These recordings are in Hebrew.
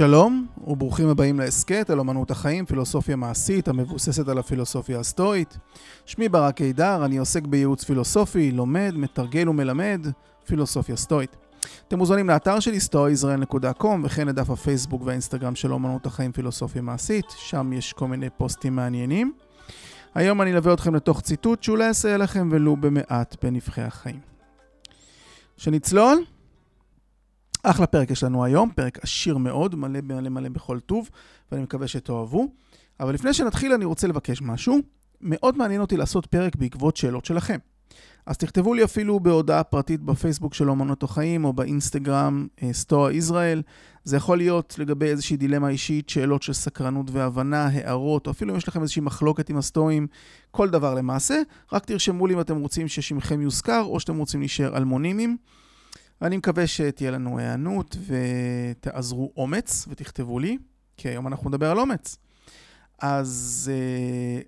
שלום, וברוכים הבאים להסכת על אמנות החיים, פילוסופיה מעשית המבוססת על הפילוסופיה הסטואית. שמי ברק קידר, אני עוסק בייעוץ פילוסופי, לומד, מתרגל ומלמד פילוסופיה סטואית. אתם מוזמנים לאתר שלי, stoaisrael.com, וכן לדף הפייסבוק והאינסטגרם של אמנות החיים פילוסופיה מעשית, שם יש כל מיני פוסטים מעניינים. היום אני אלווה אתכם לתוך ציטוט שאולי יסייע לכם ולו במעט בנבחי החיים. שנצלול? אחלה פרק יש לנו היום, פרק עשיר מאוד, מלא מלא מלא בכל טוב, ואני מקווה שתאהבו. אבל לפני שנתחיל אני רוצה לבקש משהו. מאוד מעניין אותי לעשות פרק בעקבות שאלות שלכם. אז תכתבו לי אפילו בהודעה פרטית בפייסבוק של אומנות החיים, או באינסטגרם סטואה ישראל. זה יכול להיות לגבי איזושהי דילמה אישית, שאלות של סקרנות והבנה, הערות, או אפילו אם יש לכם איזושהי מחלוקת עם הסטואים, כל דבר למעשה. רק תרשמו לי אם אתם רוצים ששמכם יוזכר, או שאתם רוצים להישאר אלמונימיים. ואני מקווה שתהיה לנו היענות ותעזרו אומץ ותכתבו לי, כי היום אנחנו נדבר על אומץ. אז uh,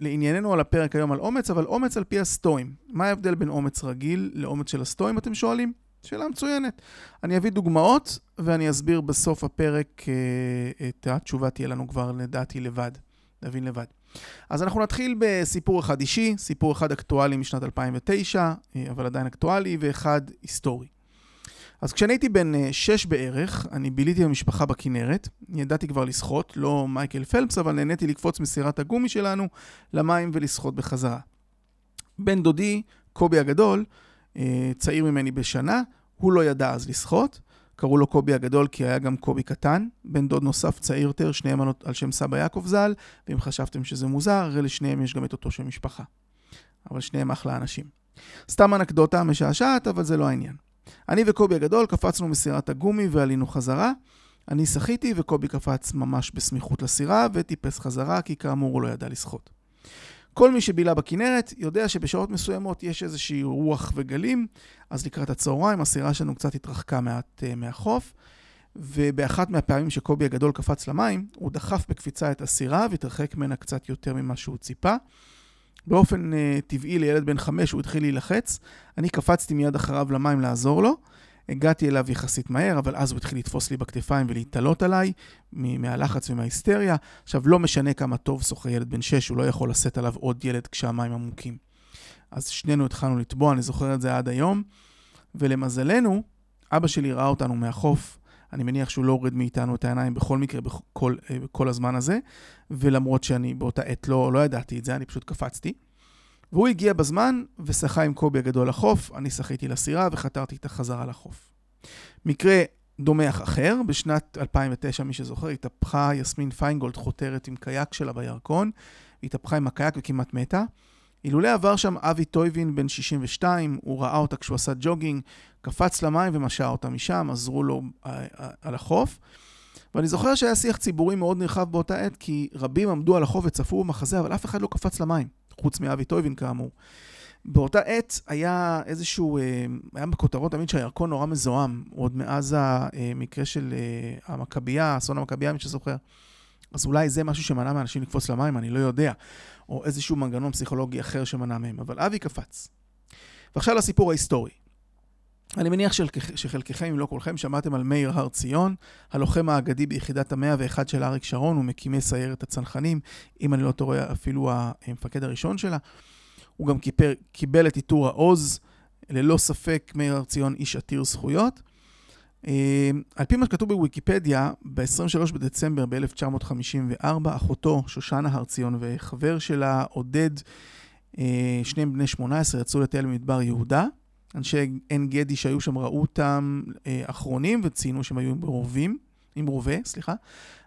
לענייננו על הפרק היום על אומץ, אבל אומץ על פי הסטואים. מה ההבדל בין אומץ רגיל לאומץ של הסטואים, אתם שואלים? שאלה מצוינת. אני אביא דוגמאות ואני אסביר בסוף הפרק uh, את התשובה תהיה לנו כבר לדעתי לבד, נבין לבד. אז אנחנו נתחיל בסיפור אחד אישי, סיפור אחד אקטואלי משנת 2009, אה, אבל עדיין אקטואלי, ואחד היסטורי. אז כשאני הייתי בן אה, שש בערך, אני ביליתי במשפחה בכנרת. ידעתי כבר לשחות, לא מייקל פלפס, אבל נהניתי לקפוץ מסירת הגומי שלנו למים ולשחות בחזרה. בן דודי, קובי הגדול, אה, צעיר ממני בשנה, הוא לא ידע אז לשחות. קראו לו קובי הגדול כי היה גם קובי קטן, בן דוד נוסף צעיר יותר, שניהם על שם סבא יעקב ז"ל, ואם חשבתם שזה מוזר, הרי לשניהם יש גם את אותו שם משפחה. אבל שניהם אחלה אנשים. סתם אנקדוטה משעשעת, אבל זה לא העניין. אני וקובי הגדול קפצנו מסירת הגומי ועלינו חזרה. אני שחיתי וקובי קפץ ממש בסמיכות לסירה וטיפס חזרה, כי כאמור הוא לא ידע לשחות. כל מי שבילה בכנרת יודע שבשעות מסוימות יש איזושהי רוח וגלים, אז לקראת הצהריים הסירה שלנו קצת התרחקה מעט uh, מהחוף, ובאחת מהפעמים שקובי הגדול קפץ למים, הוא דחף בקפיצה את הסירה והתרחק ממנה קצת יותר ממה שהוא ציפה. באופן uh, טבעי לילד בן חמש הוא התחיל להילחץ, אני קפצתי מיד אחריו למים לעזור לו. הגעתי אליו יחסית מהר, אבל אז הוא התחיל לתפוס לי בכתפיים ולהתעלות עליי מהלחץ ומההיסטריה. עכשיו, לא משנה כמה טוב שוחה ילד בן 6, הוא לא יכול לשאת עליו עוד ילד כשהמים עמוקים. אז שנינו התחלנו לטבוע, אני זוכר את זה עד היום. ולמזלנו, אבא שלי ראה אותנו מהחוף. אני מניח שהוא לא הוריד מאיתנו את העיניים בכל מקרה, בכל, אה, בכל הזמן הזה. ולמרות שאני באותה עת לא, לא ידעתי את זה, אני פשוט קפצתי. והוא הגיע בזמן ושחה עם קובי הגדול לחוף, אני שחיתי לסירה וחתרתי איתה חזרה לחוף. מקרה דומח אחר, בשנת 2009, מי שזוכר, התהפכה יסמין פיינגולד חותרת עם קייק שלה בירקון, התהפכה עם הקייק וכמעט מתה. אילולא עבר שם אבי טויבין בן 62, הוא ראה אותה כשהוא עשה ג'וגינג, קפץ למים ומשע אותה משם, עזרו לו אה, אה, על החוף. ואני זוכר שהיה שיח ציבורי מאוד נרחב באותה עת, כי רבים עמדו על החוף וצפו במחזה, אבל אף אחד לא קפץ למים. חוץ מאבי טויבין כאמור. באותה עת היה איזשהו, אה, היה בכותרות תמיד שהירקון נורא מזוהם, עוד מאז המקרה של אה, המכבייה, אסון המכבייה, מי שזוכר. אז אולי זה משהו שמנע מאנשים לקפוץ למים, אני לא יודע. או איזשהו מנגנון פסיכולוגי אחר שמנע מהם, אבל אבי קפץ. ועכשיו לסיפור ההיסטורי. אני מניח שחלקכם, אם לא כולכם, שמעתם על מאיר הר ציון, הלוחם האגדי ביחידת המאה ואחד של אריק שרון, הוא מקימי סיירת הצנחנים, אם אני לא טועה, אפילו המפקד הראשון שלה. הוא גם קיפר, קיבל את עיטור העוז, ללא ספק מאיר הר ציון איש עתיר זכויות. אה, על פי מה שכתוב בוויקיפדיה, ב-23 בדצמבר ב-1954, אחותו שושנה הר ציון וחבר שלה עודד, אה, שניהם בני 18, יצאו לטייל במדבר יהודה. אנשי עין גדי שהיו שם ראו אותם אה, אחרונים וציינו שהם היו עם רובים, עם רובה, סליחה.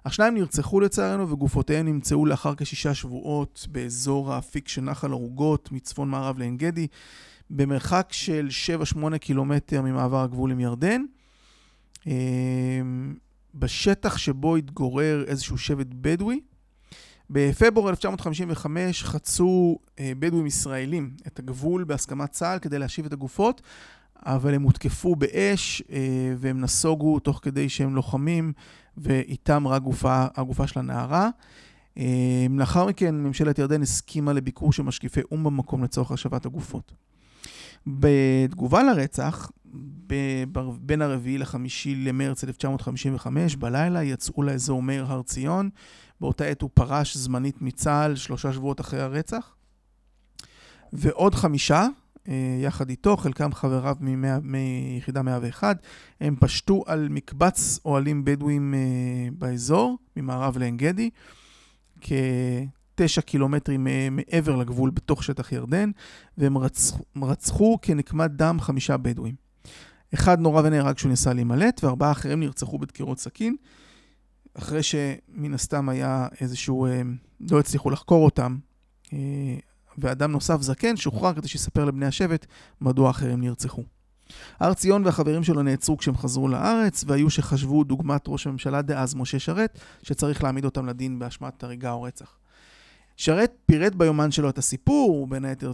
השניים נרצחו לצערנו וגופותיהם נמצאו לאחר כשישה שבועות באזור האפיק של נחל ערוגות מצפון מערב לעין גדי, במרחק של 7-8 קילומטר ממעבר הגבול עם ירדן. אה, בשטח שבו התגורר איזשהו שבט בדואי, בפברואר 1955 חצו אה, בדואים ישראלים את הגבול בהסכמת צה"ל כדי להשיב את הגופות, אבל הם הותקפו באש אה, והם נסוגו תוך כדי שהם לוחמים, ואיתם ראה גופה, הגופה של הנערה. אה, לאחר מכן ממשלת ירדן הסכימה לביקור של משקיפי או"ם במקום לצורך השבת הגופות. בתגובה לרצח, בין הרביעי לחמישי למרץ 1955, בלילה יצאו לאזור מאיר הר ציון. באותה עת הוא פרש זמנית מצה"ל, שלושה שבועות אחרי הרצח. ועוד חמישה, אה, יחד איתו, חלקם חבריו מיחידה 101, הם פשטו על מקבץ אוהלים בדואים אה, באזור, ממערב לעין גדי, כתשע קילומטרים אה, מעבר לגבול בתוך שטח ירדן, והם רצחו, רצחו כנקמת דם חמישה בדואים. אחד נורא ונהרג כשהוא ניסה להימלט, וארבעה אחרים נרצחו בדקירות סכין, אחרי שמן הסתם היה איזשהו, לא הצליחו לחקור אותם, ואדם נוסף זקן שוחרר כדי שיספר לבני השבט מדוע אחרים נרצחו. הר ציון והחברים שלו נעצרו כשהם חזרו לארץ, והיו שחשבו דוגמת ראש הממשלה דאז, משה שרת, שצריך להעמיד אותם לדין באשמת הריגה או רצח. שרת פירט ביומן שלו את הסיפור, הוא בין היתר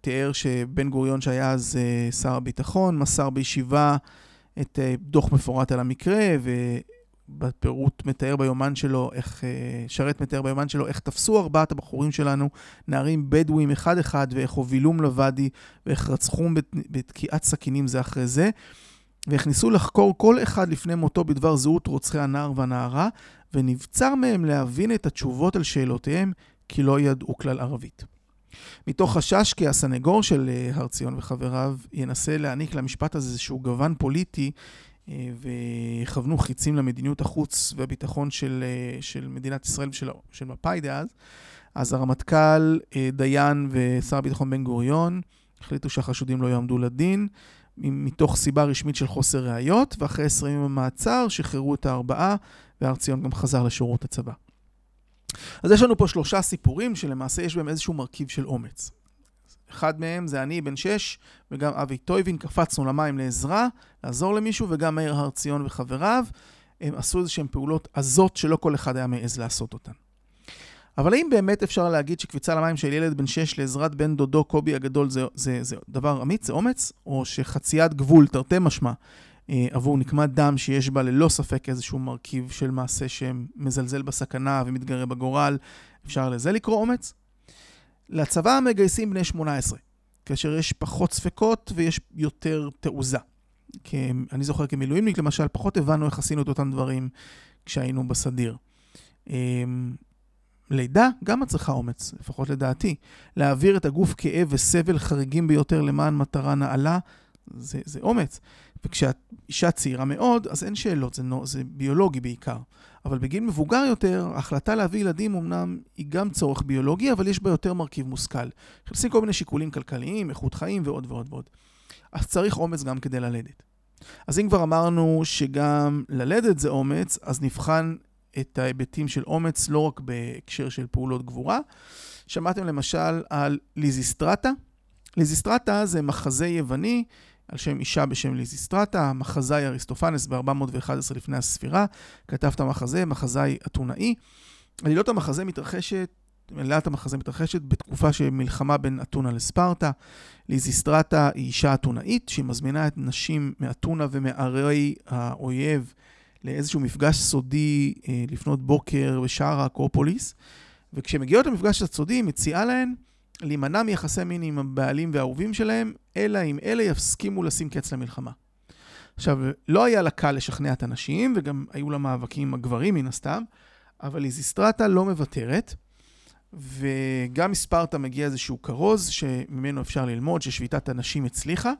תיאר שבן גוריון שהיה אז אה, שר הביטחון, מסר בישיבה את אה, דוח מפורט על המקרה, בפירוט מתאר ביומן שלו, איך, אה, שרת מתאר ביומן שלו, איך תפסו ארבעת הבחורים שלנו, נערים בדואים אחד-אחד, ואיך הובילום לוואדי, ואיך רצחום בתקיעת סכינים זה אחרי זה, ואיך ניסו לחקור כל אחד לפני מותו בדבר זהות רוצחי הנער והנערה, ונבצר מהם להבין את התשובות על שאלותיהם, כי לא ידעו כלל ערבית. מתוך חשש כי הסנגור של אה, הר ציון וחבריו ינסה להעניק למשפט הזה איזשהו גוון פוליטי, וכוונו חיצים למדיניות החוץ והביטחון של, אה, של מדינת ישראל ושל של מפא"י דאז. אז הרמטכ"ל, אה, דיין ושר הביטחון בן גוריון החליטו שהחשודים לא יעמדו לדין, מתוך סיבה רשמית של חוסר ראיות, ואחרי 20 ימים במעצר שחררו את הארבעה, והר ציון גם חזר לשירות הצבא. אז יש לנו פה שלושה סיפורים שלמעשה יש בהם איזשהו מרכיב של אומץ. אחד מהם זה אני, בן שש, וגם אבי טויבין, קפצנו למים לעזרה, לעזור למישהו, וגם מאיר הר ציון וחבריו. הם עשו איזשהן פעולות עזות שלא כל אחד היה מעז לעשות אותן. אבל האם באמת אפשר להגיד שקפיצה למים של ילד בן שש לעזרת בן דודו קובי הגדול זה, זה, זה דבר אמיץ, זה אומץ? או שחציית גבול, תרתי משמע, אה, עבור נקמת דם שיש בה ללא ספק איזשהו מרכיב של מעשה שמזלזל בסכנה ומתגרה בגורל, אפשר לזה לקרוא אומץ? לצבא מגייסים בני 18, כאשר יש פחות ספקות ויש יותר תעוזה. כי אני זוכר כמילואימניק, למשל, פחות הבנו איך עשינו את אותם דברים כשהיינו בסדיר. אמ, לידה גם את צריכה אומץ, לפחות לדעתי. להעביר את הגוף כאב וסבל חריגים ביותר למען מטרה נעלה, זה, זה אומץ. וכשאת אישה צעירה מאוד, אז אין שאלות, זה, זה ביולוגי בעיקר. אבל בגיל מבוגר יותר, ההחלטה להביא ילדים אמנם היא גם צורך ביולוגי, אבל יש בה יותר מרכיב מושכל. נכנסים כל מיני שיקולים כלכליים, איכות חיים ועוד ועוד ועוד. אז צריך אומץ גם כדי ללדת. אז אם כבר אמרנו שגם ללדת זה אומץ, אז נבחן את ההיבטים של אומץ לא רק בהקשר של פעולות גבורה. שמעתם למשל על ליזיסטרטה. ליזיסטרטה זה מחזה יווני על שם אישה בשם ליזיסטרטה, המחזאי אריסטופנס ב-411 לפני הספירה, כתב את המחזה, מחזאי אתונאי. עלילות המחזה מתרחשת, עלילת המחזה מתרחשת בתקופה של מלחמה בין אתונה לספרטה. ליזיסטרטה היא אישה אתונאית שהיא מזמינה את נשים מאתונה ומערי האויב לאיזשהו מפגש סודי אה, לפנות בוקר בשער האקרופוליס. וכשהן מגיעות למפגש הסודי, היא מציעה להן להימנע מיחסי מין עם הבעלים והאהובים שלהם, אלא אם אלה יסכימו לשים קץ למלחמה. עכשיו, לא היה לה קל לשכנע את הנשים, וגם היו לה מאבקים עם הגברים מן הסתם, אבל איזיסטרטה לא מוותרת, וגם מספרטה מגיע איזשהו כרוז שממנו אפשר ללמוד ששביתת הנשים הצליחה,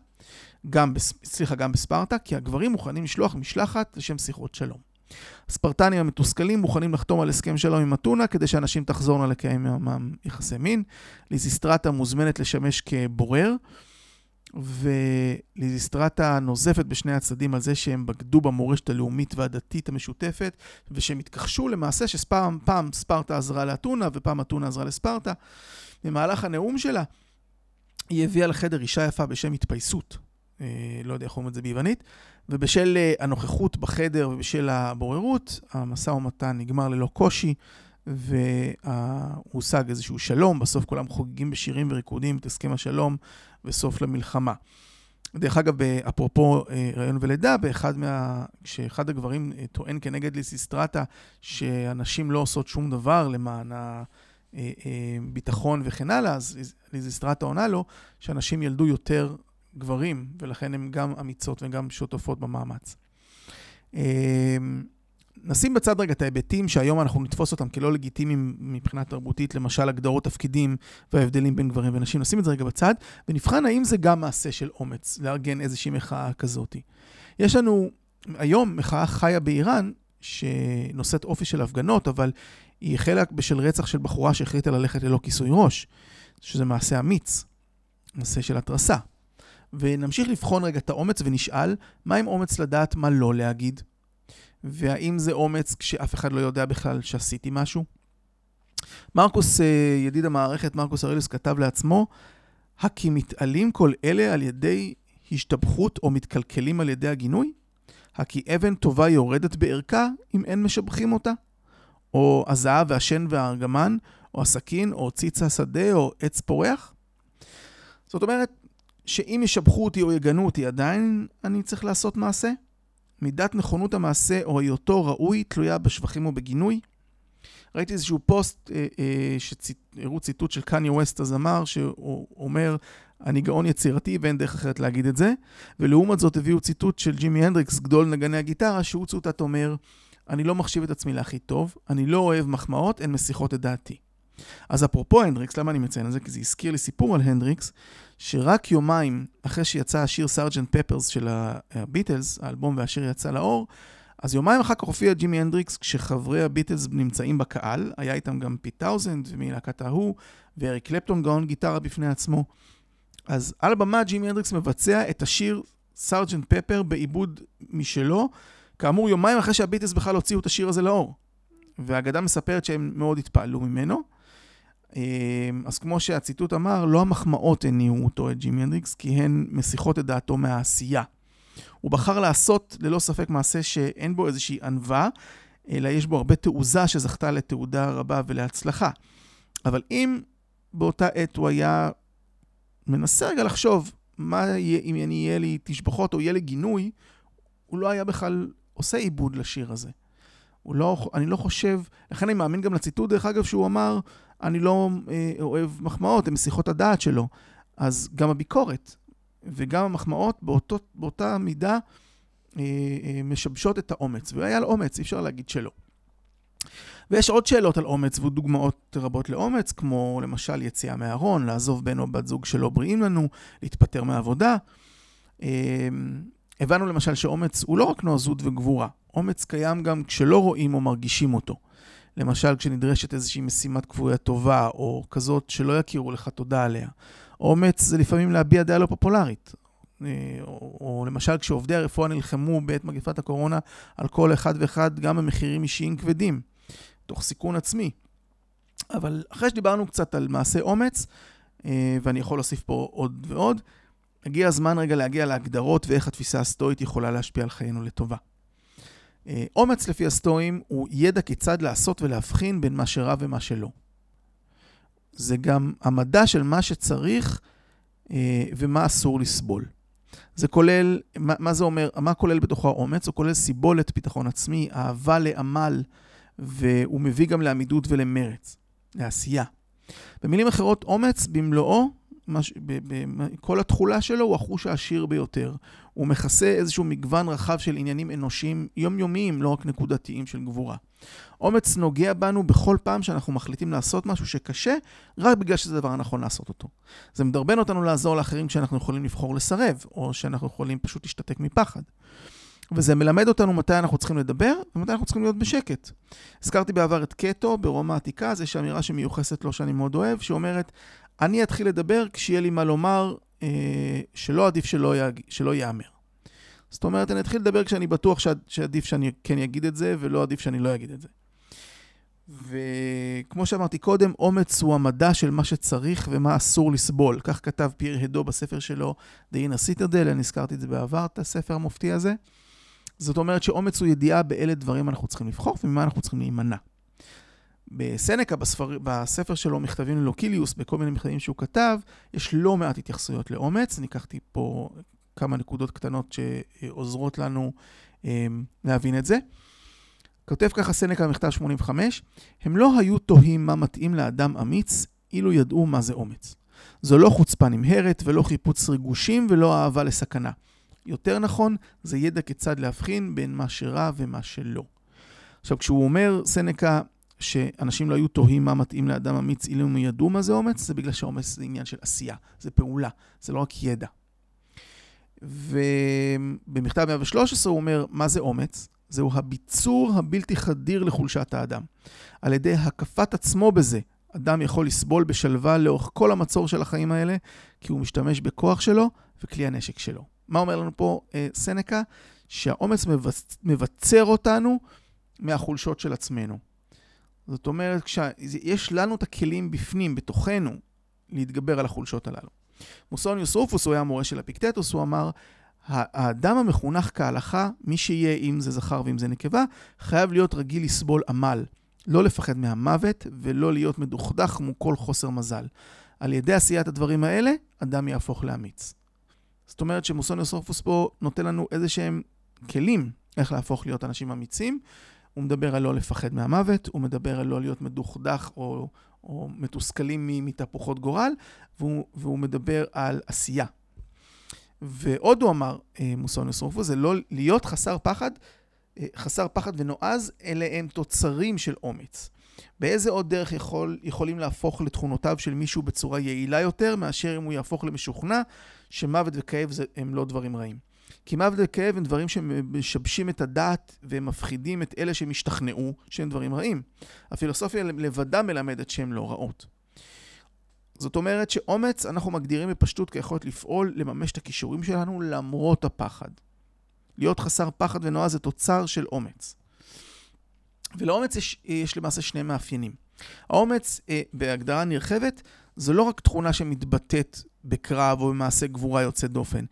גם, הצליחה גם בספרטה, כי הגברים מוכנים לשלוח משלחת לשם שיחות שלום. הספרטנים המתוסכלים מוכנים לחתום על הסכם שלום עם אתונה כדי שאנשים תחזורנה לקיים עמם יחסי מין. ליזיסטרטה מוזמנת לשמש כבורר, וליזיסטרטה נוזפת בשני הצדדים על זה שהם בגדו במורשת הלאומית והדתית המשותפת, ושהם התכחשו למעשה שפעם פעם ספרטה עזרה לאתונה ופעם אתונה עזרה לספרטה. במהלך הנאום שלה היא הביאה לחדר אישה יפה בשם התפייסות. אה, לא יודע איך אומרים את זה ביוונית, ובשל אה, הנוכחות בחדר ובשל הבוררות, המשא ומתן נגמר ללא קושי, והושג איזשהו שלום, בסוף כולם חוגגים בשירים וריקודים את הסכם השלום וסוף למלחמה. דרך אגב, אפרופו אה, רעיון ולידה, באחד מה... כשאחד הגברים טוען כנגד ליסיסטרטה שהנשים לא עושות שום דבר למען הביטחון וכן הלאה, אז ליסיסטרטה עונה לו שאנשים ילדו יותר גברים, ולכן הן גם אמיצות וגם שותפות במאמץ. אה, נשים בצד רגע את ההיבטים שהיום אנחנו נתפוס אותם כלא לגיטימיים מבחינה תרבותית, למשל הגדרות תפקידים וההבדלים בין גברים ונשים, נשים את זה רגע בצד, ונבחן האם זה גם מעשה של אומץ, לארגן איזושהי מחאה כזאת. יש לנו היום מחאה חיה באיראן, שנושאת אופי של הפגנות, אבל היא החלה בשל רצח של בחורה שהחליטה ללכת ללא כיסוי ראש, שזה מעשה אמיץ, מעשה של התרסה. ונמשיך לבחון רגע את האומץ ונשאל, מה עם אומץ לדעת מה לא להגיד? והאם זה אומץ כשאף אחד לא יודע בכלל שעשיתי משהו? מרקוס, אה, ידיד המערכת, מרקוס ארליוס, כתב לעצמו, הכי מתעלים כל אלה על ידי השתבחות או מתקלקלים על ידי הגינוי? הכי אבן טובה יורדת בערכה אם אין משבחים אותה? או הזהב והשן והארגמן, או הסכין, או ציץ השדה, או עץ פורח? זאת אומרת, שאם ישבחו אותי או יגנו אותי, עדיין אני צריך לעשות מעשה? מידת נכונות המעשה או היותו ראוי תלויה בשבחים או בגינוי. ראיתי איזשהו פוסט אה, אה, שהראו ציטוט של קניה ווסט הזמר, שהוא אומר, אני גאון יצירתי ואין דרך אחרת להגיד את זה. ולעומת זאת הביאו ציטוט של ג'ימי הנדריקס, גדול נגני הגיטרה, שהוא צוטט אומר, אני לא מחשיב את עצמי להכי טוב, אני לא אוהב מחמאות, הן מסיחות את דעתי. אז אפרופו הנדריקס, למה אני מציין את זה? כי זה הזכיר לי סיפור על הנדריקס, שרק יומיים אחרי שיצא השיר Sergeant Pepper's של הביטלס, האלבום והשיר יצא לאור, אז יומיים אחר כך הופיע ג'ימי הנדריקס כשחברי הביטלס נמצאים בקהל, היה איתם גם פיט טאוזנד מלהקת ההוא, ואריק קלפטון גאון גיטרה בפני עצמו. אז על הבמה ג'ימי הנדריקס מבצע את השיר סארג'נט פפר בעיבוד משלו, כאמור יומיים אחרי שהביטלס בכלל הוציאו את השיר הזה לאור. והאגדה מספרת שהם מאוד התפעלו ממנו. אמ, אז כמו שהציטוט אמר, לא המחמאות הניעו אותו, את ג'ימי הנדריקס, כי הן מסיחות את דעתו מהעשייה. הוא בחר לעשות ללא ספק מעשה שאין בו איזושהי ענווה, אלא יש בו הרבה תעוזה שזכתה לתעודה רבה ולהצלחה. אבל אם באותה עת הוא היה מנסה רגע לחשוב מה יהיה אם יהיה לי תשבחות או יהיה לי גינוי, הוא לא היה בכלל עושה עיבוד לשיר הזה. לא, אני לא חושב, לכן אני מאמין גם לציטוט, דרך אגב, שהוא אמר, אני לא אה, אוהב מחמאות, הן משיחות הדעת שלו. אז גם הביקורת וגם המחמאות באותו, באותה מידה אה, אה, משבשות את האומץ. והיה לו אומץ, אי אפשר להגיד שלא. ויש עוד שאלות על אומץ ודוגמאות רבות לאומץ, כמו למשל יציאה מהארון, לעזוב בן או בת זוג שלא בריאים לנו, להתפטר מעבודה. אה, הבנו למשל שאומץ הוא לא רק נועזות וגבורה, אומץ קיים גם כשלא רואים או מרגישים אותו. למשל, כשנדרשת איזושהי משימת כבויה טובה, או כזאת שלא יכירו לך תודה עליה. אומץ זה לפעמים להביע דעה לא פופולרית. אה, או, או למשל, כשעובדי הרפואה נלחמו בעת מגפת הקורונה על כל אחד ואחד, גם במחירים אישיים כבדים, תוך סיכון עצמי. אבל אחרי שדיברנו קצת על מעשה אומץ, אה, ואני יכול להוסיף פה עוד ועוד, הגיע הזמן רגע להגיע להגדרות ואיך התפיסה הסטואית יכולה להשפיע על חיינו לטובה. אה, אומץ לפי הסטואים הוא ידע כיצד לעשות ולהבחין בין מה שרע ומה שלא. זה גם המדע של מה שצריך אה, ומה אסור לסבול. זה כולל, מה, זה אומר, מה כולל בתוכו האומץ? הוא כולל סיבולת, ביטחון עצמי, אהבה לעמל, והוא מביא גם לעמידות ולמרץ, לעשייה. במילים אחרות, אומץ במלואו כל התכולה שלו הוא החוש העשיר ביותר. הוא מכסה איזשהו מגוון רחב של עניינים אנושיים יומיומיים, לא רק נקודתיים של גבורה. אומץ נוגע בנו בכל פעם שאנחנו מחליטים לעשות משהו שקשה, רק בגלל שזה הדבר הנכון לעשות אותו. זה מדרבן אותנו לעזור לאחרים כשאנחנו יכולים לבחור לסרב, או שאנחנו יכולים פשוט להשתתק מפחד. וזה מלמד אותנו מתי אנחנו צריכים לדבר ומתי אנחנו צריכים להיות בשקט. הזכרתי בעבר את קטו ברומא העתיקה, אז יש אמירה שמיוחסת לו שאני מאוד אוהב, שאומרת, אני אתחיל לדבר כשיהיה לי מה לומר אה, שלא עדיף שלא, יג... שלא ייאמר. זאת אומרת, אני אתחיל לדבר כשאני בטוח שעד, שעדיף שאני כן אגיד את זה, ולא עדיף שאני לא אגיד את זה. וכמו שאמרתי קודם, אומץ הוא המדע של מה שצריך ומה אסור לסבול. כך כתב פיר הדו בספר שלו, The Inner Citadel, אני הזכרתי את זה בעבר, את הספר המופתי הזה. זאת אומרת שאומץ הוא ידיעה באלה דברים אנחנו צריכים לבחור וממה אנחנו צריכים להימנע. בסנקה, בספר, בספר שלו, מכתבים ללוקיליוס, בכל מיני מכתבים שהוא כתב, יש לא מעט התייחסויות לאומץ. אני לקחתי פה כמה נקודות קטנות שעוזרות לנו אה, להבין את זה. כותב ככה סנקה במכתב 85, הם לא היו תוהים מה מתאים לאדם אמיץ, אילו ידעו מה זה אומץ. זו לא חוצפה נמהרת ולא חיפוץ ריגושים ולא אהבה לסכנה. יותר נכון, זה ידע כיצד להבחין בין מה שרע ומה שלא. עכשיו, כשהוא אומר, סנקה, שאנשים לא היו תוהים מה מתאים לאדם אמיץ אילו הם ידעו מה זה אומץ, זה בגלל שאומץ זה עניין של עשייה, זה פעולה, זה לא רק ידע. ובמכתב 113 הוא אומר, מה זה אומץ? זהו הביצור הבלתי חדיר לחולשת האדם. על ידי הקפת עצמו בזה, אדם יכול לסבול בשלווה לאורך כל המצור של החיים האלה, כי הוא משתמש בכוח שלו וכלי הנשק שלו. מה אומר לנו פה אה, סנקה? שהאומץ מבצ... מבצר אותנו מהחולשות של עצמנו. זאת אומרת, כשיש לנו את הכלים בפנים, בתוכנו, להתגבר על החולשות הללו. מוסוניוס רופוס, הוא היה המורה של אפיקטטוס, הוא אמר, האדם המחונך כהלכה, מי שיהיה, אם זה זכר ואם זה נקבה, חייב להיות רגיל לסבול עמל. לא לפחד מהמוות ולא להיות מדוכדך מול כל חוסר מזל. על ידי עשיית הדברים האלה, אדם יהפוך לאמיץ. זאת אומרת שמוסוניוס רופוס פה נותן לנו איזה שהם כלים איך להפוך להיות אנשים אמיצים. הוא מדבר על לא לפחד מהמוות, הוא מדבר על לא להיות מדוכדך או, או מתוסכלים מתהפוכות גורל, והוא, והוא מדבר על עשייה. ועוד הוא אמר, אה, מוסוניוס רופוס, זה לא להיות חסר פחד, אה, חסר פחד ונועז, אלה הם תוצרים של אומץ. באיזה עוד דרך יכול, יכולים להפוך לתכונותיו של מישהו בצורה יעילה יותר, מאשר אם הוא יהפוך למשוכנע שמוות וכאב זה, הם לא דברים רעים. כי מוות וכאב הם דברים שמשבשים את הדעת והם מפחידים את אלה שהם השתכנעו שהם דברים רעים. הפילוסופיה לבדה מלמדת שהם לא רעות. זאת אומרת שאומץ אנחנו מגדירים בפשטות כיכולת לפעול, לממש את הכישורים שלנו למרות הפחד. להיות חסר פחד ונועז זה תוצר של אומץ. ולאומץ יש, יש למעשה שני מאפיינים. האומץ, אה, בהגדרה נרחבת, זו לא רק תכונה שמתבטאת בקרב או במעשה גבורה יוצא דופן,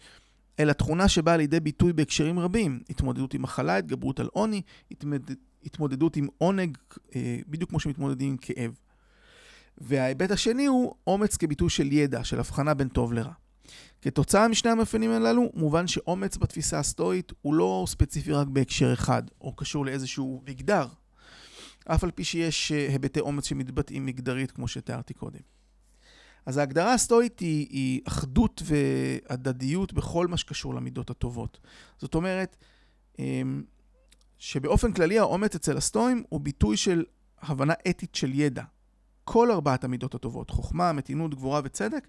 אלא תכונה שבאה לידי ביטוי בהקשרים רבים, התמודדות עם מחלה, התגברות על עוני, התמד... התמודדות עם עונג, אה, בדיוק כמו שמתמודדים עם כאב. וההיבט השני הוא אומץ כביטוי של ידע, של הבחנה בין טוב לרע. כתוצאה משני המאפיינים הללו, מובן שאומץ בתפיסה הסטואית הוא לא ספציפי רק בהקשר אחד, או קשור לאיזשהו מגדר, אף על פי שיש אה, היבטי אומץ שמתבטאים מגדרית, כמו שתיארתי קודם. אז ההגדרה הסטואית היא, היא אחדות והדדיות בכל מה שקשור למידות הטובות. זאת אומרת, אמ, שבאופן כללי האומץ אצל הסטואים הוא ביטוי של הבנה אתית של ידע. כל ארבעת המידות הטובות, חוכמה, מתינות, גבורה וצדק,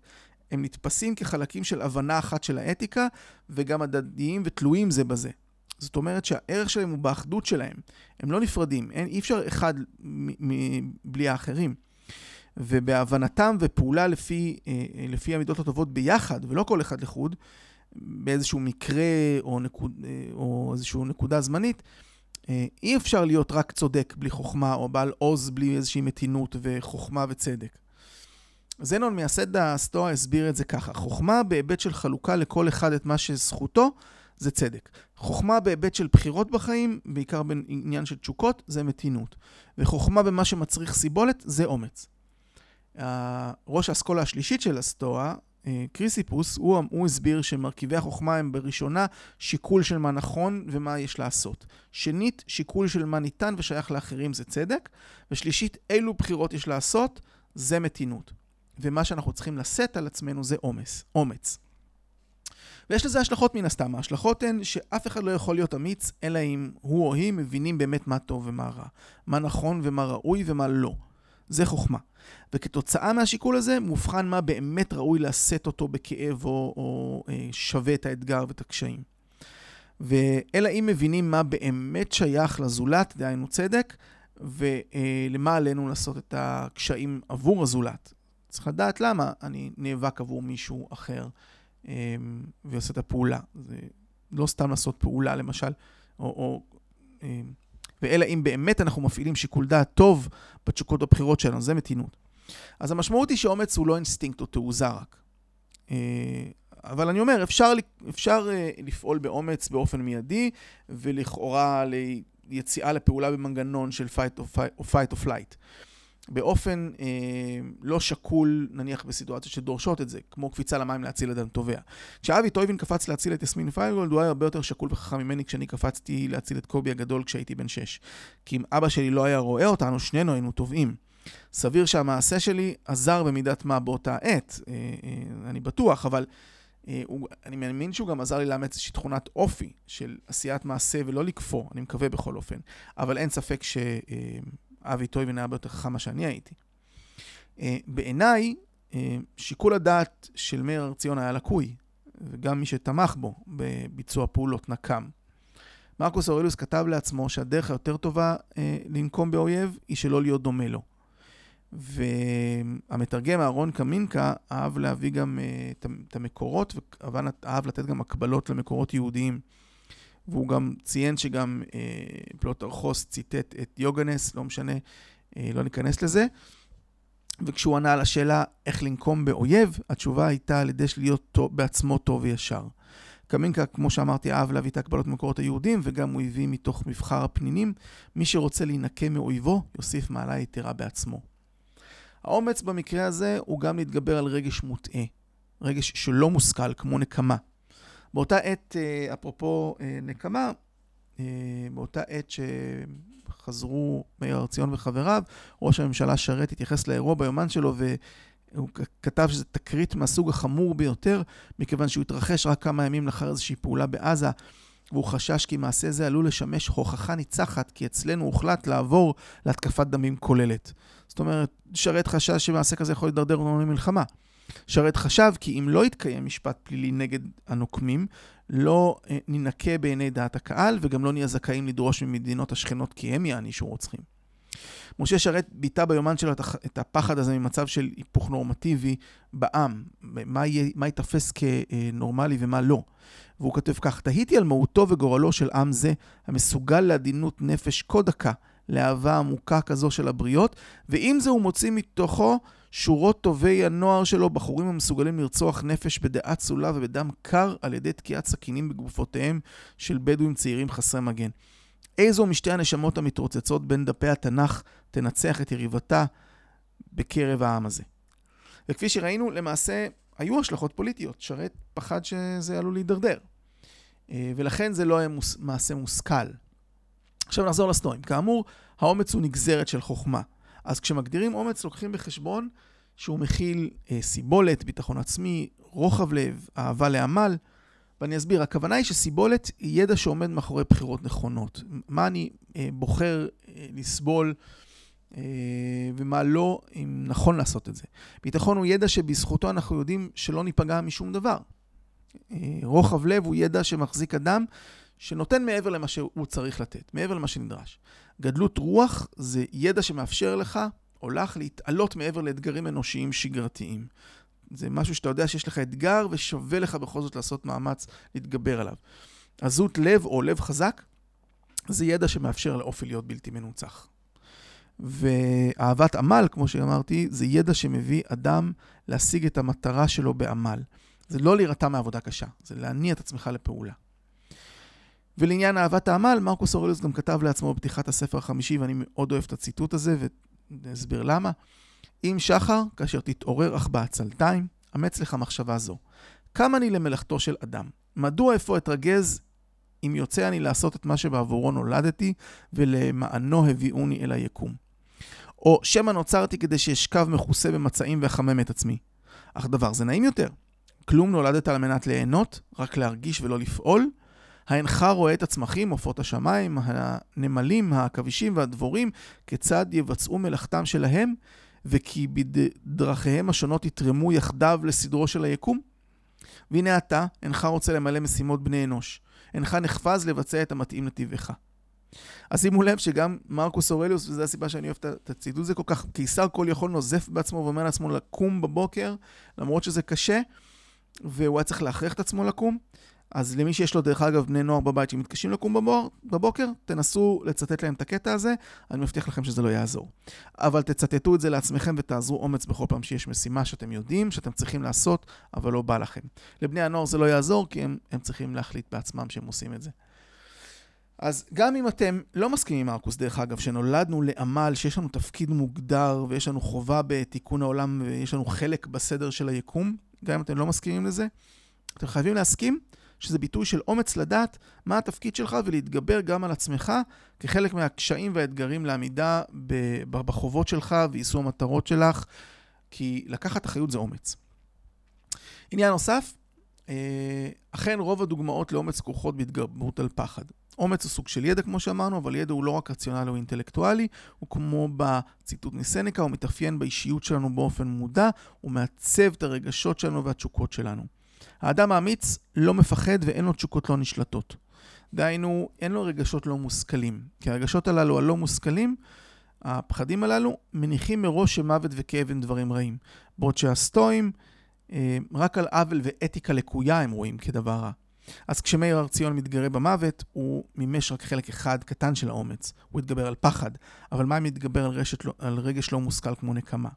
הם נתפסים כחלקים של הבנה אחת של האתיקה, וגם הדדיים ותלויים זה בזה. זאת אומרת שהערך שלהם הוא באחדות שלהם. הם לא נפרדים, אין, אי אפשר אחד בלי האחרים. ובהבנתם ופעולה לפי, אה, לפי המידות הטובות ביחד, ולא כל אחד לחוד, באיזשהו מקרה או, נקוד, אה, או איזושהי נקודה זמנית, אה, אי אפשר להיות רק צודק בלי חוכמה, או בעל עוז בלי איזושהי מתינות וחוכמה וצדק. זנון, מייסד הסטואה, הסביר את זה ככה: חוכמה בהיבט של חלוקה לכל אחד את מה שזכותו, זה צדק. חוכמה בהיבט של בחירות בחיים, בעיקר בעניין של תשוקות, זה מתינות. וחוכמה במה שמצריך סיבולת, זה אומץ. ראש האסכולה השלישית של הסטואה, אה, קריסיפוס, הוא, הוא הסביר שמרכיבי החוכמה הם בראשונה שיקול של מה נכון ומה יש לעשות. שנית, שיקול של מה ניתן ושייך לאחרים זה צדק. ושלישית, אילו בחירות יש לעשות, זה מתינות. ומה שאנחנו צריכים לשאת על עצמנו זה אומץ. אומץ. ויש לזה השלכות מן הסתם. ההשלכות הן שאף אחד לא יכול להיות אמיץ, אלא אם הוא או היא מבינים באמת מה טוב ומה רע. מה נכון ומה ראוי ומה לא. זה חוכמה. וכתוצאה מהשיקול הזה, מובחן מה באמת ראוי לשאת אותו בכאב או, או אה, שווה את האתגר ואת הקשיים. ואלא אם מבינים מה באמת שייך לזולת, דהיינו צדק, ולמה עלינו לעשות את הקשיים עבור הזולת. צריך לדעת למה אני נאבק עבור מישהו אחר אה, ועושה את הפעולה. זה לא סתם לעשות פעולה, למשל, או, או אה, ואלא אם באמת אנחנו מפעילים שיקול דעת טוב בתשוקות הבחירות שלנו, זה מתינות. אז המשמעות היא שאומץ הוא לא אינסטינקט או תעוזה רק. אה, אבל אני אומר, אפשר, אפשר אה, לפעול באומץ באופן מיידי, ולכאורה ליציאה לפעולה במנגנון של fight or, fight, or, flight. באופן אה, לא שקול, נניח בסיטואציות שדורשות את זה, כמו קפיצה למים להציל אדם טובע. כשאבי טויבין קפץ להציל את יסמין פיינגולד, הוא היה הרבה יותר שקול וחכם ממני כשאני קפצתי להציל את קובי הגדול כשהייתי בן שש. כי אם אבא שלי לא היה רואה אותנו, שנינו היינו טובעים. סביר שהמעשה שלי עזר במידת מה באותה עת, אה, אה, אני בטוח, אבל אה, הוא, אני מאמין שהוא גם עזר לי לאמץ איזושהי תכונת אופי של עשיית מעשה ולא לכפור, אני מקווה בכל אופן. אבל אין ספק שאבי טויבן היה ביותר חכם מה שאני הייתי. בעיניי, שיקול הדעת של מאיר הר ציון היה לקוי, וגם מי שתמך בו בביצוע פעולות נקם. מרקוס אורליוס כתב לעצמו שהדרך היותר טובה אה, לנקום באויב היא שלא להיות דומה לו. והמתרגם אהרון קמינקה אהב להביא גם את המקורות, ואהב לתת גם הקבלות למקורות יהודיים. והוא גם ציין שגם uh, פלוטרחוס ציטט את יוגנס, לא משנה, uh, לא ניכנס לזה. וכשהוא ענה על השאלה איך לנקום באויב, התשובה הייתה על ידי להיות טוב, בעצמו טוב וישר. קמינקה, כמו שאמרתי, אהב להביא את ההקבלות במקורות היהודים, וגם הוא הביא מתוך מבחר הפנינים, מי שרוצה להינקה מאויבו, יוסיף מעלה יתרה בעצמו. האומץ במקרה הזה הוא גם להתגבר על רגש מוטעה, רגש שלא מושכל, כמו נקמה. באותה עת, אה, אפרופו אה, נקמה, אה, באותה עת שחזרו מאיר הר ציון וחבריו, ראש הממשלה שרת התייחס לאירוע ביומן שלו והוא כתב שזה תקרית מהסוג החמור ביותר, מכיוון שהוא התרחש רק כמה ימים לאחר איזושהי פעולה בעזה. והוא חשש כי מעשה זה עלול לשמש הוכחה ניצחת, כי אצלנו הוחלט לעבור להתקפת דמים כוללת. זאת אומרת, שרת חשש שמעשה כזה יכול להידרדר אותנו למלחמה. שרת חשב כי אם לא יתקיים משפט פלילי נגד הנוקמים, לא אה, ננקה בעיני דעת הקהל, וגם לא נהיה זכאים לדרוש ממדינות השכנות כי הם יענישו רוצחים. משה שרת ביטא ביומן שלו את הפחד הזה ממצב של היפוך נורמטיבי בעם, מה, ייתפס כנורמלי ומה לא. והוא כותב כך, תהיתי על מהותו וגורלו של עם זה, המסוגל לעדינות נפש כה דקה, לאהבה עמוקה כזו של הבריות, ועם זה הוא מוציא מתוכו שורות טובי הנוער שלו, בחורים המסוגלים לרצוח נפש בדעה צלולה ובדם קר על ידי תקיעת סכינים בגופותיהם של בדואים צעירים חסרי מגן. איזו משתי הנשמות המתרוצצות בין דפי התנ"ך תנצח את יריבתה בקרב העם הזה. וכפי שראינו, למעשה היו השלכות פוליטיות. שרת פחד שזה עלול להידרדר. אה, ולכן זה לא היה מוס, מעשה מושכל. עכשיו נחזור לסטואים. כאמור, האומץ הוא נגזרת של חוכמה. אז כשמגדירים אומץ, לוקחים בחשבון שהוא מכיל אה, סיבולת, ביטחון עצמי, רוחב לב, אהבה לעמל. ואני אסביר, הכוונה היא שסיבולת היא ידע שעומד מאחורי בחירות נכונות. מה אני אה, בוחר אה, לסבול אה, ומה לא, אם נכון לעשות את זה. ביטחון הוא ידע שבזכותו אנחנו יודעים שלא ניפגע משום דבר. אה, רוחב לב הוא ידע שמחזיק אדם שנותן מעבר למה שהוא צריך לתת, מעבר למה שנדרש. גדלות רוח זה ידע שמאפשר לך או לך להתעלות מעבר לאתגרים אנושיים שגרתיים. זה משהו שאתה יודע שיש לך אתגר ושווה לך בכל זאת לעשות מאמץ להתגבר עליו. עזות לב או לב חזק זה ידע שמאפשר לאופי להיות בלתי מנוצח. ואהבת עמל, כמו שאמרתי, זה ידע שמביא אדם להשיג את המטרה שלו בעמל. זה לא להירתע מעבודה קשה, זה להניע את עצמך לפעולה. ולעניין אהבת העמל, מרקוס אורליוס גם כתב לעצמו בפתיחת הספר החמישי, ואני מאוד אוהב את הציטוט הזה, ואסביר למה. אם שחר, כאשר תתעורר אך בעצלתיים, אמץ לך מחשבה זו. קם אני למלאכתו של אדם. מדוע אפוא אתרגז אם יוצא אני לעשות את מה שבעבורו נולדתי, ולמענו הביאוני אל היקום. או שמא נוצרתי כדי שאשכב מכוסה במצעים ואחמם את עצמי. אך דבר זה נעים יותר. כלום נולדת על מנת ליהנות, רק להרגיש ולא לפעול? האינך רואה את הצמחים, עופות השמיים, הנמלים, העכבישים והדבורים, כיצד יבצעו מלאכתם שלהם, וכי בדרכיהם השונות יתרמו יחדיו לסדרו של היקום? והנה אתה, אינך רוצה למלא משימות בני אנוש. אינך נחפז לבצע את המתאים לטבעך. אז שימו לב שגם מרקוס אורליוס, וזו הסיבה שאני אוהב את הצידוד הזה כל כך, קיסר כל יכול נוזף בעצמו ואומר לעצמו לקום בבוקר, למרות שזה קשה, והוא היה צריך להכריח את עצמו לקום. אז למי שיש לו, דרך אגב, בני נוער בבית שמתקשים לקום בבור, בבוקר, תנסו לצטט להם את הקטע הזה, אני מבטיח לכם שזה לא יעזור. אבל תצטטו את זה לעצמכם ותעזרו אומץ בכל פעם שיש משימה שאתם יודעים, שאתם צריכים לעשות, אבל לא בא לכם. לבני הנוער זה לא יעזור, כי הם, הם צריכים להחליט בעצמם שהם עושים את זה. אז גם אם אתם לא מסכימים עם מרקוס, דרך אגב, שנולדנו לעמל, שיש לנו תפקיד מוגדר ויש לנו חובה בתיקון העולם ויש לנו חלק בסדר של היקום, גם אם אתם לא מסכימים לזה, אתם חייבים להסכים שזה ביטוי של אומץ לדעת מה התפקיד שלך ולהתגבר גם על עצמך כחלק מהקשיים והאתגרים לעמידה בחובות שלך ויישום המטרות שלך, כי לקחת אחריות זה אומץ. עניין נוסף, אה, אכן רוב הדוגמאות לאומץ כרוכות בהתגברות על פחד. אומץ הוא סוג של ידע, כמו שאמרנו, אבל ידע הוא לא רק רציונלי או אינטלקטואלי, הוא כמו בציטוט מסנקה, הוא מתאפיין באישיות שלנו באופן מודע, הוא מעצב את הרגשות שלנו והתשוקות שלנו. האדם האמיץ לא מפחד ואין לו תשוקות לא נשלטות. דהיינו, אין לו רגשות לא מושכלים. כי הרגשות הללו הלא מושכלים, הפחדים הללו, מניחים מראש שמוות וכאב הם דברים רעים. בעוד שהסטואים, אה, רק על עוול ואתיקה לקויה הם רואים כדבר רע. אז כשמאיר הר ציון מתגרה במוות, הוא מימש רק חלק אחד קטן של האומץ. הוא התגבר על פחד, אבל מה אם יתגבר על, רשת, לא- על רגש לא מושכל כמו נקמה?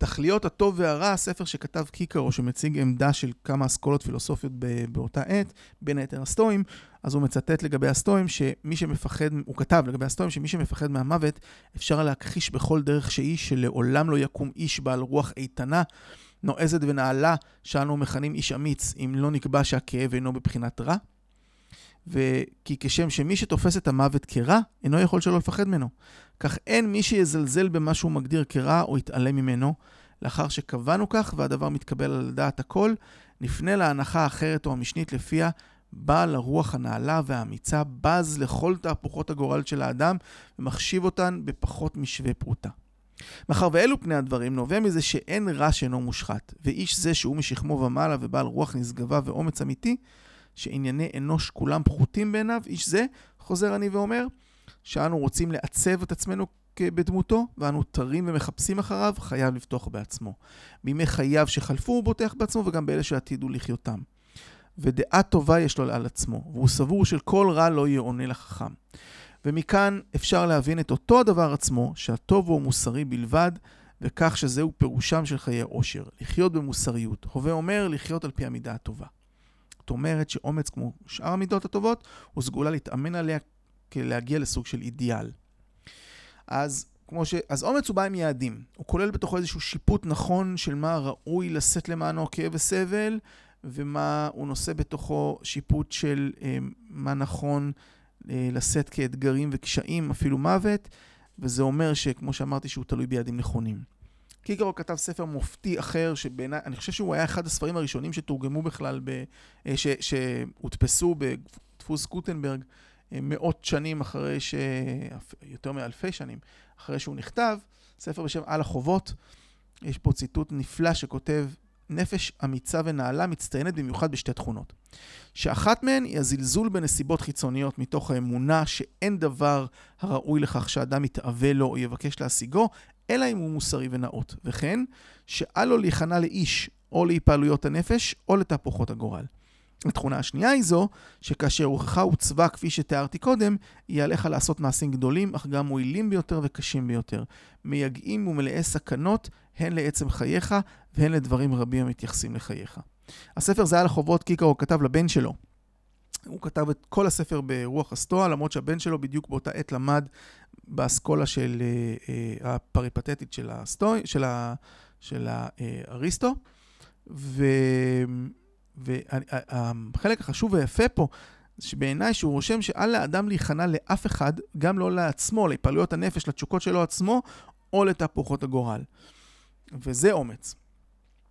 בתכליות הטוב והרע, הספר שכתב קיקרו, שמציג עמדה של כמה אסכולות פילוסופיות באותה עת, בין היתר הסטואים, אז הוא מצטט לגבי הסטואים שמי שמפחד, הוא כתב לגבי הסטואים שמי שמפחד מהמוות, אפשר להכחיש בכל דרך שהיא שלעולם לא יקום איש בעל רוח איתנה. נועזת ונעלה שאנו מכנים איש אמיץ, אם לא נקבע שהכאב אינו בבחינת רע. וכי כשם שמי שתופס את המוות כרע, אינו יכול שלא לפחד ממנו. כך אין מי שיזלזל במה שהוא מגדיר כרע או יתעלם ממנו. לאחר שקבענו כך והדבר מתקבל על דעת הכל, נפנה להנחה האחרת או המשנית לפיה בעל הרוח הנעלה והאמיצה בז לכל תהפוכות הגורל של האדם ומחשיב אותן בפחות משווה פרוטה. מאחר ואלו פני הדברים, נובע מזה שאין רע שאינו מושחת, ואיש זה שהוא משכמו ומעלה ובעל רוח נשגבה ואומץ אמיתי, שענייני אנוש כולם פחותים בעיניו, איש זה, חוזר אני ואומר, שאנו רוצים לעצב את עצמנו בדמותו, ואנו תרים ומחפשים אחריו, חייב לפתוח בעצמו. בימי חייו שחלפו הוא בוטח בעצמו, וגם באלה שעתידו לחיותם. ודעה טובה יש לו על עצמו, והוא סבור של כל רע לא יהיה עונה לחכם. ומכאן אפשר להבין את אותו הדבר עצמו, שהטוב הוא מוסרי בלבד, וכך שזהו פירושם של חיי עושר, לחיות במוסריות. הווה אומר, לחיות על פי המידה הטובה. זאת אומרת שאומץ, כמו שאר המידות הטובות, הוא סגולה להתאמן עליה כלהגיע לסוג של אידיאל. אז כמו ש... אז אומץ הוא בא עם יעדים. הוא כולל בתוכו איזשהו שיפוט נכון של מה ראוי לשאת למענו כאב וסבל, ומה הוא נושא בתוכו שיפוט של אה, מה נכון אה, לשאת כאתגרים וקשיים, אפילו מוות, וזה אומר שכמו שאמרתי שהוא תלוי ביעדים נכונים. קיקרו כתב ספר מופתי אחר, שבעיניי, אני חושב שהוא היה אחד הספרים הראשונים שתורגמו בכלל, ב, אה, ש, שהודפסו בדפוס גוטנברג אה, מאות שנים אחרי ש... יותר מאלפי שנים אחרי שהוא נכתב, ספר בשם על החובות. יש פה ציטוט נפלא שכותב, נפש אמיצה ונעלה מצטיינת במיוחד בשתי תכונות. שאחת מהן היא הזלזול בנסיבות חיצוניות מתוך האמונה שאין דבר הראוי לכך שאדם יתאווה לו או יבקש להשיגו, אלא אם הוא מוסרי ונאות, וכן שאל לו להיכנע לאיש או להיפעלויות הנפש או לתהפוכות הגורל. התכונה השנייה היא זו, שכאשר רוחך הוצבה כפי שתיארתי קודם, יהיה עליך לעשות מעשים גדולים, אך גם מועילים ביותר וקשים ביותר. מייגעים ומלאי סכנות, הן לעצם חייך, והן לדברים רבים המתייחסים לחייך. הספר זה היה לחובות קיקרו כתב לבן שלו. הוא כתב את כל הספר ברוח הסטואה, למרות שהבן שלו בדיוק באותה עת למד באסכולה של uh, uh, הפריפטטית של, הסטו, של, ה, של האריסטו. ו... והחלק החשוב והיפה פה, שבעיניי שהוא רושם שאל לאדם להיכנע לאף אחד, גם לא לעצמו, להיפעלויות הנפש, לתשוקות שלו עצמו, או לתהפוכות הגורל. וזה אומץ.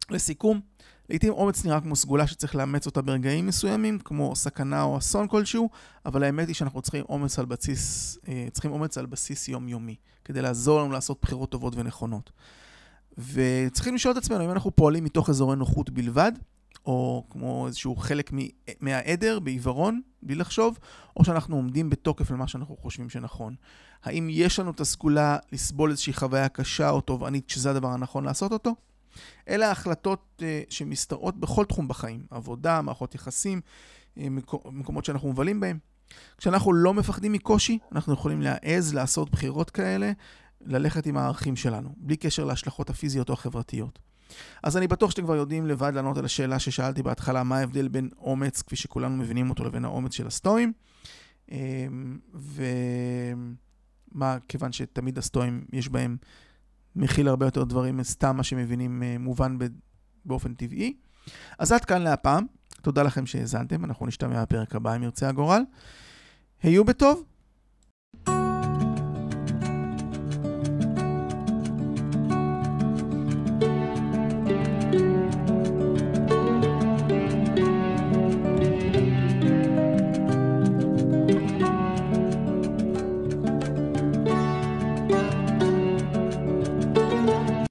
לסיכום, לעתים אומץ נראה כמו סגולה שצריך לאמץ אותה ברגעים מסוימים, כמו סכנה או אסון כלשהו, אבל האמת היא שאנחנו צריכים אומץ על בסיס, אה, צריכים אומץ על בסיס יומיומי, כדי לעזור לנו לעשות בחירות טובות ונכונות. וצריכים לשאול את עצמנו אם אנחנו פועלים מתוך אזורי נוחות בלבד, או כמו איזשהו חלק מהעדר בעיוורון, בלי לחשוב, או שאנחנו עומדים בתוקף על מה שאנחנו חושבים שנכון. האם יש לנו את הסגולה לסבול איזושהי חוויה קשה או תובענית שזה הדבר הנכון לעשות אותו? אלה ההחלטות uh, שמסתרעות בכל תחום בחיים, עבודה, מערכות יחסים, uh, מקומות שאנחנו מבלים בהם. כשאנחנו לא מפחדים מקושי, אנחנו יכולים להעז לעשות בחירות כאלה, ללכת עם הערכים שלנו, בלי קשר להשלכות הפיזיות או החברתיות. אז אני בטוח שאתם כבר יודעים לבד לענות על השאלה ששאלתי בהתחלה, מה ההבדל בין אומץ, כפי שכולנו מבינים אותו, לבין האומץ של הסטואים. אמ, ומה, כיוון שתמיד הסטואים יש בהם, מכיל הרבה יותר דברים, סתם מה שמבינים אה, מובן באופן טבעי. אז עד כאן להפעם. תודה לכם שהאזנתם, אנחנו נשתמע בפרק הבא אם ירצה הגורל. היו בטוב